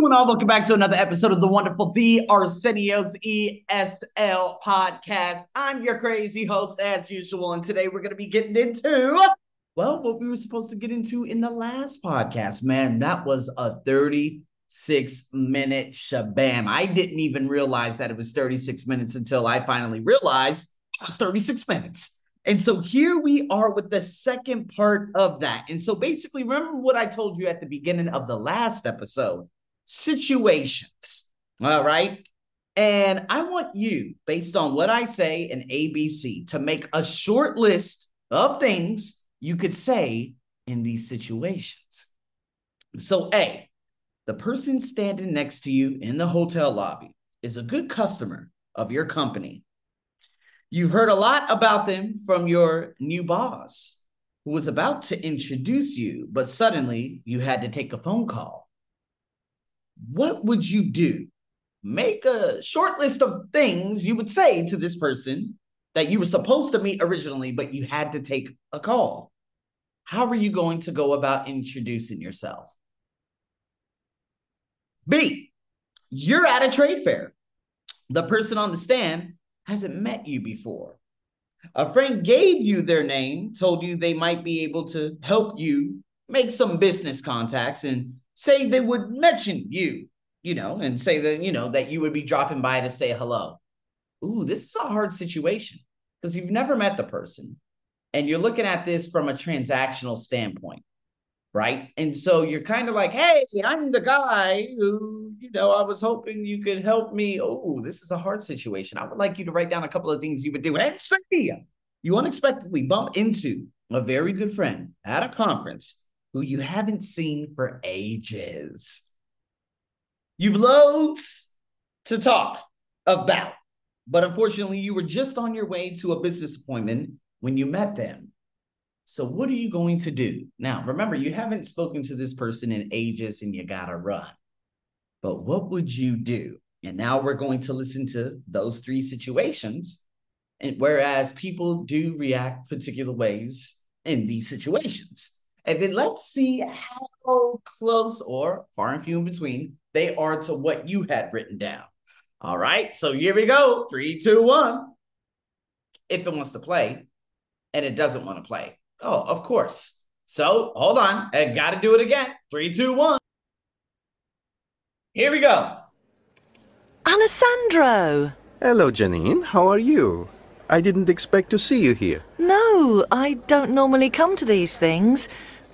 going on? Welcome back to another episode of the wonderful The Arsenio's ESL podcast. I'm your crazy host, as usual, and today we're going to be getting into, well, what we were supposed to get into in the last podcast. Man, that was a 36 minute shabam. I didn't even realize that it was 36 minutes until I finally realized it was 36 minutes. And so here we are with the second part of that. And so basically, remember what I told you at the beginning of the last episode situations. All right. And I want you, based on what I say in ABC, to make a short list of things you could say in these situations. So, A, the person standing next to you in the hotel lobby is a good customer of your company You've heard a lot about them from your new boss who was about to introduce you, but suddenly you had to take a phone call. What would you do? Make a short list of things you would say to this person that you were supposed to meet originally, but you had to take a call. How are you going to go about introducing yourself? B, you're at a trade fair. The person on the stand hasn't met you before. A friend gave you their name, told you they might be able to help you make some business contacts and say they would mention you, you know, and say that, you know, that you would be dropping by to say hello. Ooh, this is a hard situation because you've never met the person and you're looking at this from a transactional standpoint right? And so you're kind of like, hey, I'm the guy who, you know, I was hoping you could help me. Oh, this is a hard situation. I would like you to write down a couple of things you would do. And see, you unexpectedly bump into a very good friend at a conference who you haven't seen for ages. You've loads to talk about, but unfortunately, you were just on your way to a business appointment when you met them. So, what are you going to do? Now, remember, you haven't spoken to this person in ages and you got to run. But what would you do? And now we're going to listen to those three situations. And whereas people do react particular ways in these situations. And then let's see how close or far and few in between they are to what you had written down. All right. So here we go. Three, two, one. If it wants to play and it doesn't want to play, Oh, of course. So hold on. I got to do it again. Three, two, one. Here we go. Alessandro! Hello, Janine. How are you? I didn't expect to see you here. No, I don't normally come to these things,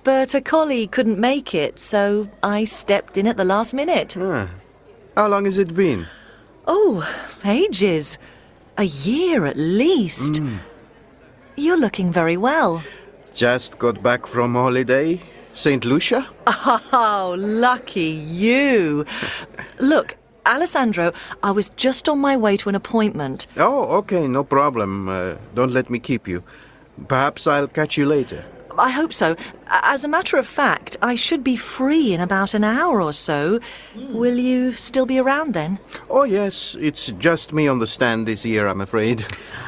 but a colleague couldn't make it, so I stepped in at the last minute. Ah. How long has it been? Oh, ages. A year at least. Mm. You're looking very well. Just got back from holiday? St. Lucia? Oh, lucky you. Look, Alessandro, I was just on my way to an appointment. Oh, okay, no problem. Uh, don't let me keep you. Perhaps I'll catch you later. I hope so. As a matter of fact, I should be free in about an hour or so. Mm. Will you still be around then? Oh, yes. It's just me on the stand this year, I'm afraid.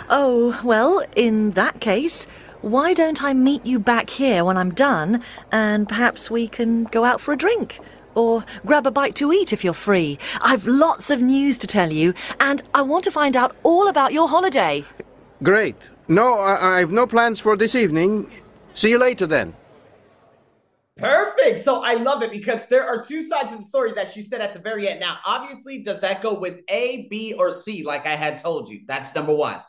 Oh, well, in that case, why don't I meet you back here when I'm done, and perhaps we can go out for a drink? Or grab a bite to eat if you're free. I've lots of news to tell you, and I want to find out all about your holiday. Great. No, I- I've no plans for this evening. See you later then. Perfect. So I love it because there are two sides of the story that she said at the very end. Now, obviously, does that go with A, B, or C, like I had told you? That's number one.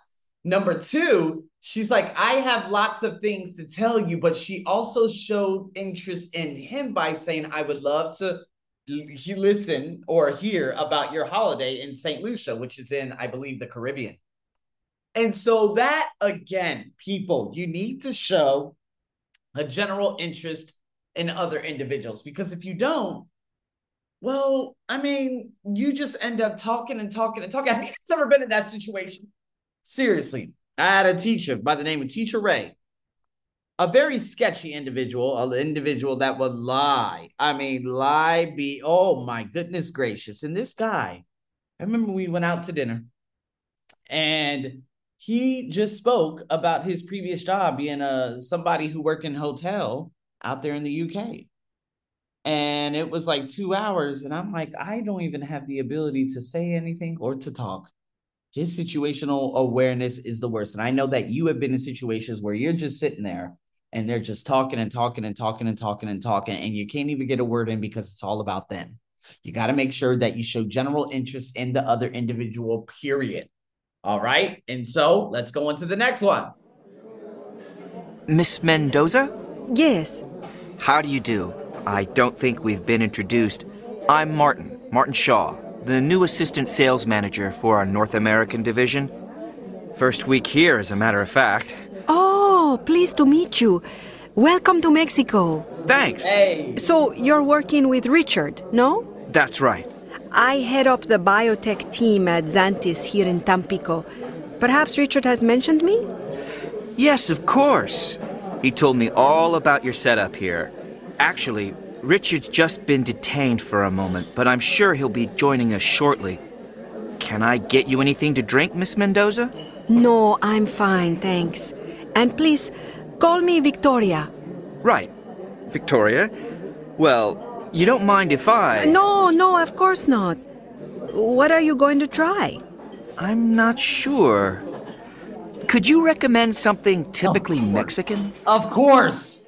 Number two, she's like, I have lots of things to tell you, but she also showed interest in him by saying, I would love to listen or hear about your holiday in St. Lucia, which is in, I believe, the Caribbean. And so, that again, people, you need to show a general interest in other individuals because if you don't, well, I mean, you just end up talking and talking and talking. Have you guys ever been in that situation? Seriously, I had a teacher by the name of Teacher Ray, a very sketchy individual, an individual that would lie. I mean, lie be, oh my goodness gracious. And this guy, I remember we went out to dinner and he just spoke about his previous job being a somebody who worked in hotel out there in the UK. and it was like two hours. And I'm like, I don't even have the ability to say anything or to talk. His situational awareness is the worst. And I know that you have been in situations where you're just sitting there and they're just talking and talking and talking and talking and talking, and you can't even get a word in because it's all about them. You got to make sure that you show general interest in the other individual, period. All right. And so let's go into the next one. Miss Mendoza? Yes. How do you do? I don't think we've been introduced. I'm Martin, Martin Shaw, the new assistant sales manager for our North American division. First week here, as a matter of fact. Oh, pleased to meet you. Welcome to Mexico. Thanks. Hey. So, you're working with Richard, no? That's right. I head up the biotech team at Xantis here in Tampico. Perhaps Richard has mentioned me? Yes, of course. He told me all about your setup here. Actually, Richard's just been detained for a moment, but I'm sure he'll be joining us shortly. Can I get you anything to drink, Miss Mendoza? No, I'm fine, thanks. And please, call me Victoria. Right. Victoria? Well, you don't mind if I. No, no, of course not. What are you going to try? I'm not sure. Could you recommend something typically Mexican? Of course.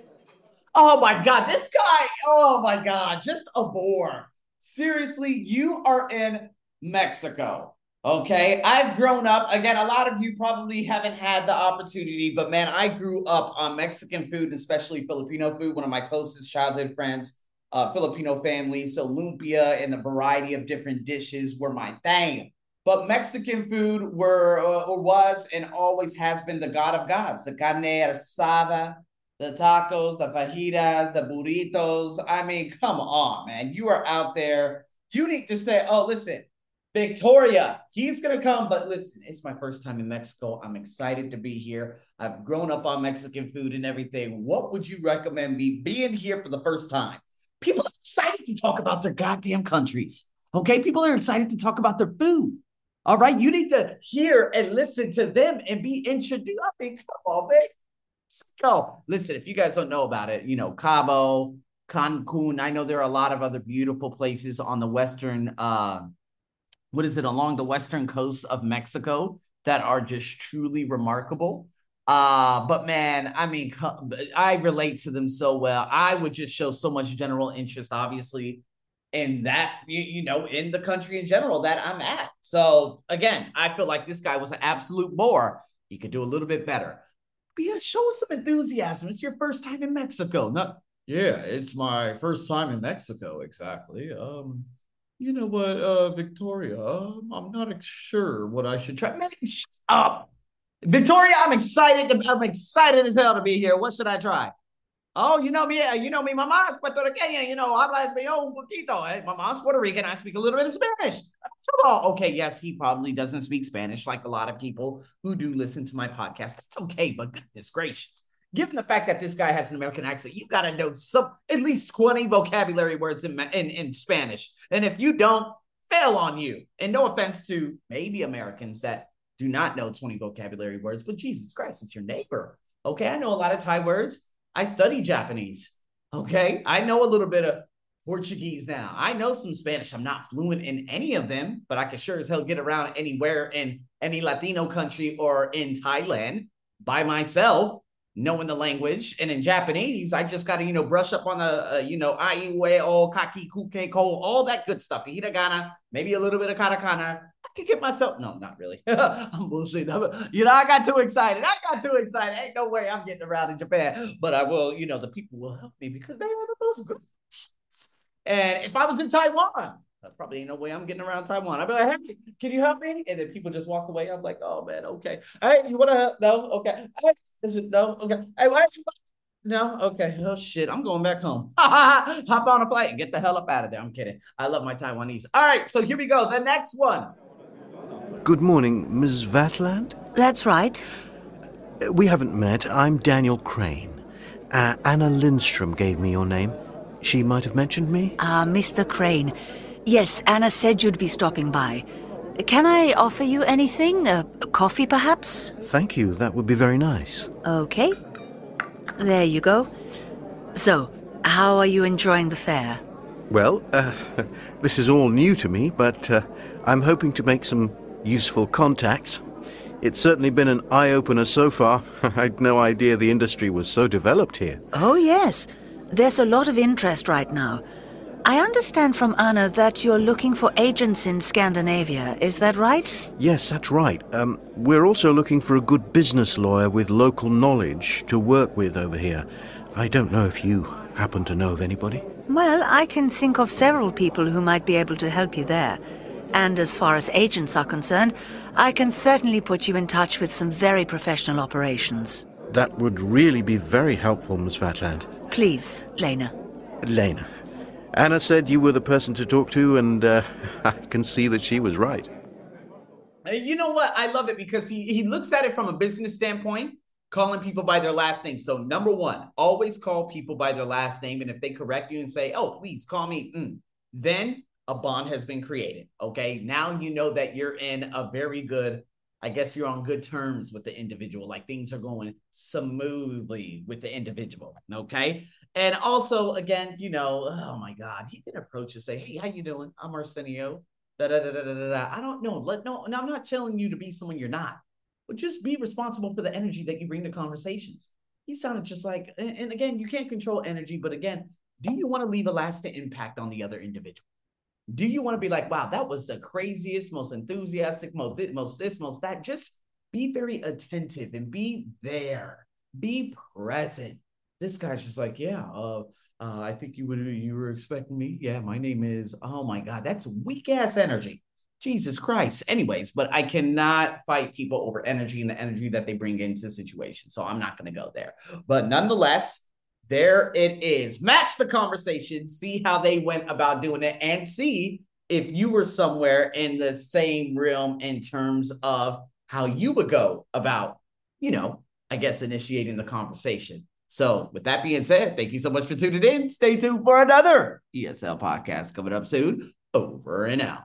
Oh my God. This guy, oh my God, just a bore. Seriously, you are in Mexico. Okay. I've grown up. Again, a lot of you probably haven't had the opportunity, but man, I grew up on Mexican food, especially Filipino food. One of my closest childhood friends, uh, Filipino family. So lumpia and a variety of different dishes were my thing. But Mexican food were uh, or was and always has been the god of gods. The carne asada, the tacos, the fajitas, the burritos. I mean, come on, man. You are out there. You need to say, oh, listen, Victoria, he's going to come. But listen, it's my first time in Mexico. I'm excited to be here. I've grown up on Mexican food and everything. What would you recommend me being here for the first time? People are excited to talk about their goddamn countries. Okay. People are excited to talk about their food. All right. You need to hear and listen to them and be introduced. I mean, come on, man. Go. Listen, if you guys don't know about it, you know, Cabo, Cancun. I know there are a lot of other beautiful places on the western uh, what is it along the western coast of Mexico that are just truly remarkable. Uh, but man, I mean, I relate to them so well. I would just show so much general interest, obviously, in that, you, you know, in the country in general that I'm at. So again, I feel like this guy was an absolute bore. He could do a little bit better. But yeah, show us some enthusiasm. It's your first time in Mexico. No, yeah, it's my first time in Mexico, exactly. Um, you know what, uh, Victoria, um, I'm not sure what I should try. Man, shut up. Victoria, I'm excited. To, I'm excited as hell to be here. What should I try? Oh, you know me, you know me, My mom's Puerto Rican. you know, habla español un poquito. Eh? Mamá es Puerto Rican, I speak a little bit of Spanish. Oh, okay, yes, he probably doesn't speak Spanish like a lot of people who do listen to my podcast. It's okay, but goodness gracious given the fact that this guy has an American accent, you got to know some at least 20 vocabulary words in, in, in Spanish. And if you don't, fail on you. And no offense to maybe Americans that do not know 20 vocabulary words, but Jesus Christ, it's your neighbor. Okay. I know a lot of Thai words. I study Japanese. Okay. I know a little bit of Portuguese now. I know some Spanish. I'm not fluent in any of them, but I can sure as hell get around anywhere in any Latino country or in Thailand by myself knowing the language. And in Japanese, I just got to, you know, brush up on the, you know, aiueo, kaki, kuke, ko, all that good stuff. Hiragana, maybe a little bit of katakana. I could get myself, no, not really. I'm bullshit. You know, I got too excited. I got too excited. Ain't no way I'm getting around in Japan. But I will, you know, the people will help me because they are the most good. And if I was in Taiwan, probably ain't no way I'm getting around Taiwan. I'd be like, hey, can you help me? And then people just walk away. I'm like, oh man, okay. Hey, you wanna help? No, okay. Hey, is it no? Okay. Hey, wait. No, okay. Oh shit, I'm going back home. Hop on a flight and get the hell up out of there. I'm kidding. I love my Taiwanese. All right, so here we go. The next one. Good morning, Ms. Vatland. That's right. Uh, we haven't met. I'm Daniel Crane. Uh, Anna Lindstrom gave me your name. She might have mentioned me. Ah, uh, Mr. Crane. Yes, Anna said you'd be stopping by. Can I offer you anything? A coffee, perhaps? Thank you. That would be very nice. Okay. There you go. So, How are you enjoying the fair? Well, uh, this is all new to me, but uh, I'm hoping to make some useful contacts. It's certainly been an eye opener so far. I'd no idea the industry was so developed here. Oh, yes. There's a lot of interest right now. I understand from Anna that you're looking for agents in Scandinavia. Is that right? Yes, that's right. Um, we're also looking for a good business lawyer with local knowledge to work with over here. I don't know if you happen to know of anybody. Well, I can think of several people who might be able to help you there. And as far as agents are concerned, I can certainly put you in touch with some very professional operations. That would really be very helpful, Miss Vatland. Please, Lena. Lena. Anna said you were the person to talk to, and uh, I can see that she was right. You know what? I love it because he he looks at it from a business standpoint, calling people by their last name. So number one, always call people by their last name, and if they correct you and say, "Oh, please call me," mm, then a bond has been created. Okay, now you know that you're in a very good. I guess you're on good terms with the individual. Like things are going smoothly with the individual. Okay. And also, again, you know, oh my God, he can approach and say, Hey, how you doing? I'm Arsenio. Da, da, da, da, da, da. I don't know. Let no, no, I'm not telling you to be someone you're not, but just be responsible for the energy that you bring to conversations. He sounded just like, and, and again, you can't control energy, but again, do you want to leave a lasting impact on the other individual? Do you want to be like, wow, that was the craziest, most enthusiastic, most this, most this, most that? Just be very attentive and be there. Be present. This guy's just like, yeah, uh, uh, I think you would you were expecting me. Yeah, my name is. Oh my god, that's weak ass energy. Jesus Christ. Anyways, but I cannot fight people over energy and the energy that they bring into situations. So I'm not going to go there. But nonetheless, there it is. Match the conversation, see how they went about doing it, and see if you were somewhere in the same realm in terms of how you would go about, you know, I guess initiating the conversation. So, with that being said, thank you so much for tuning in. Stay tuned for another ESL podcast coming up soon. Over and out.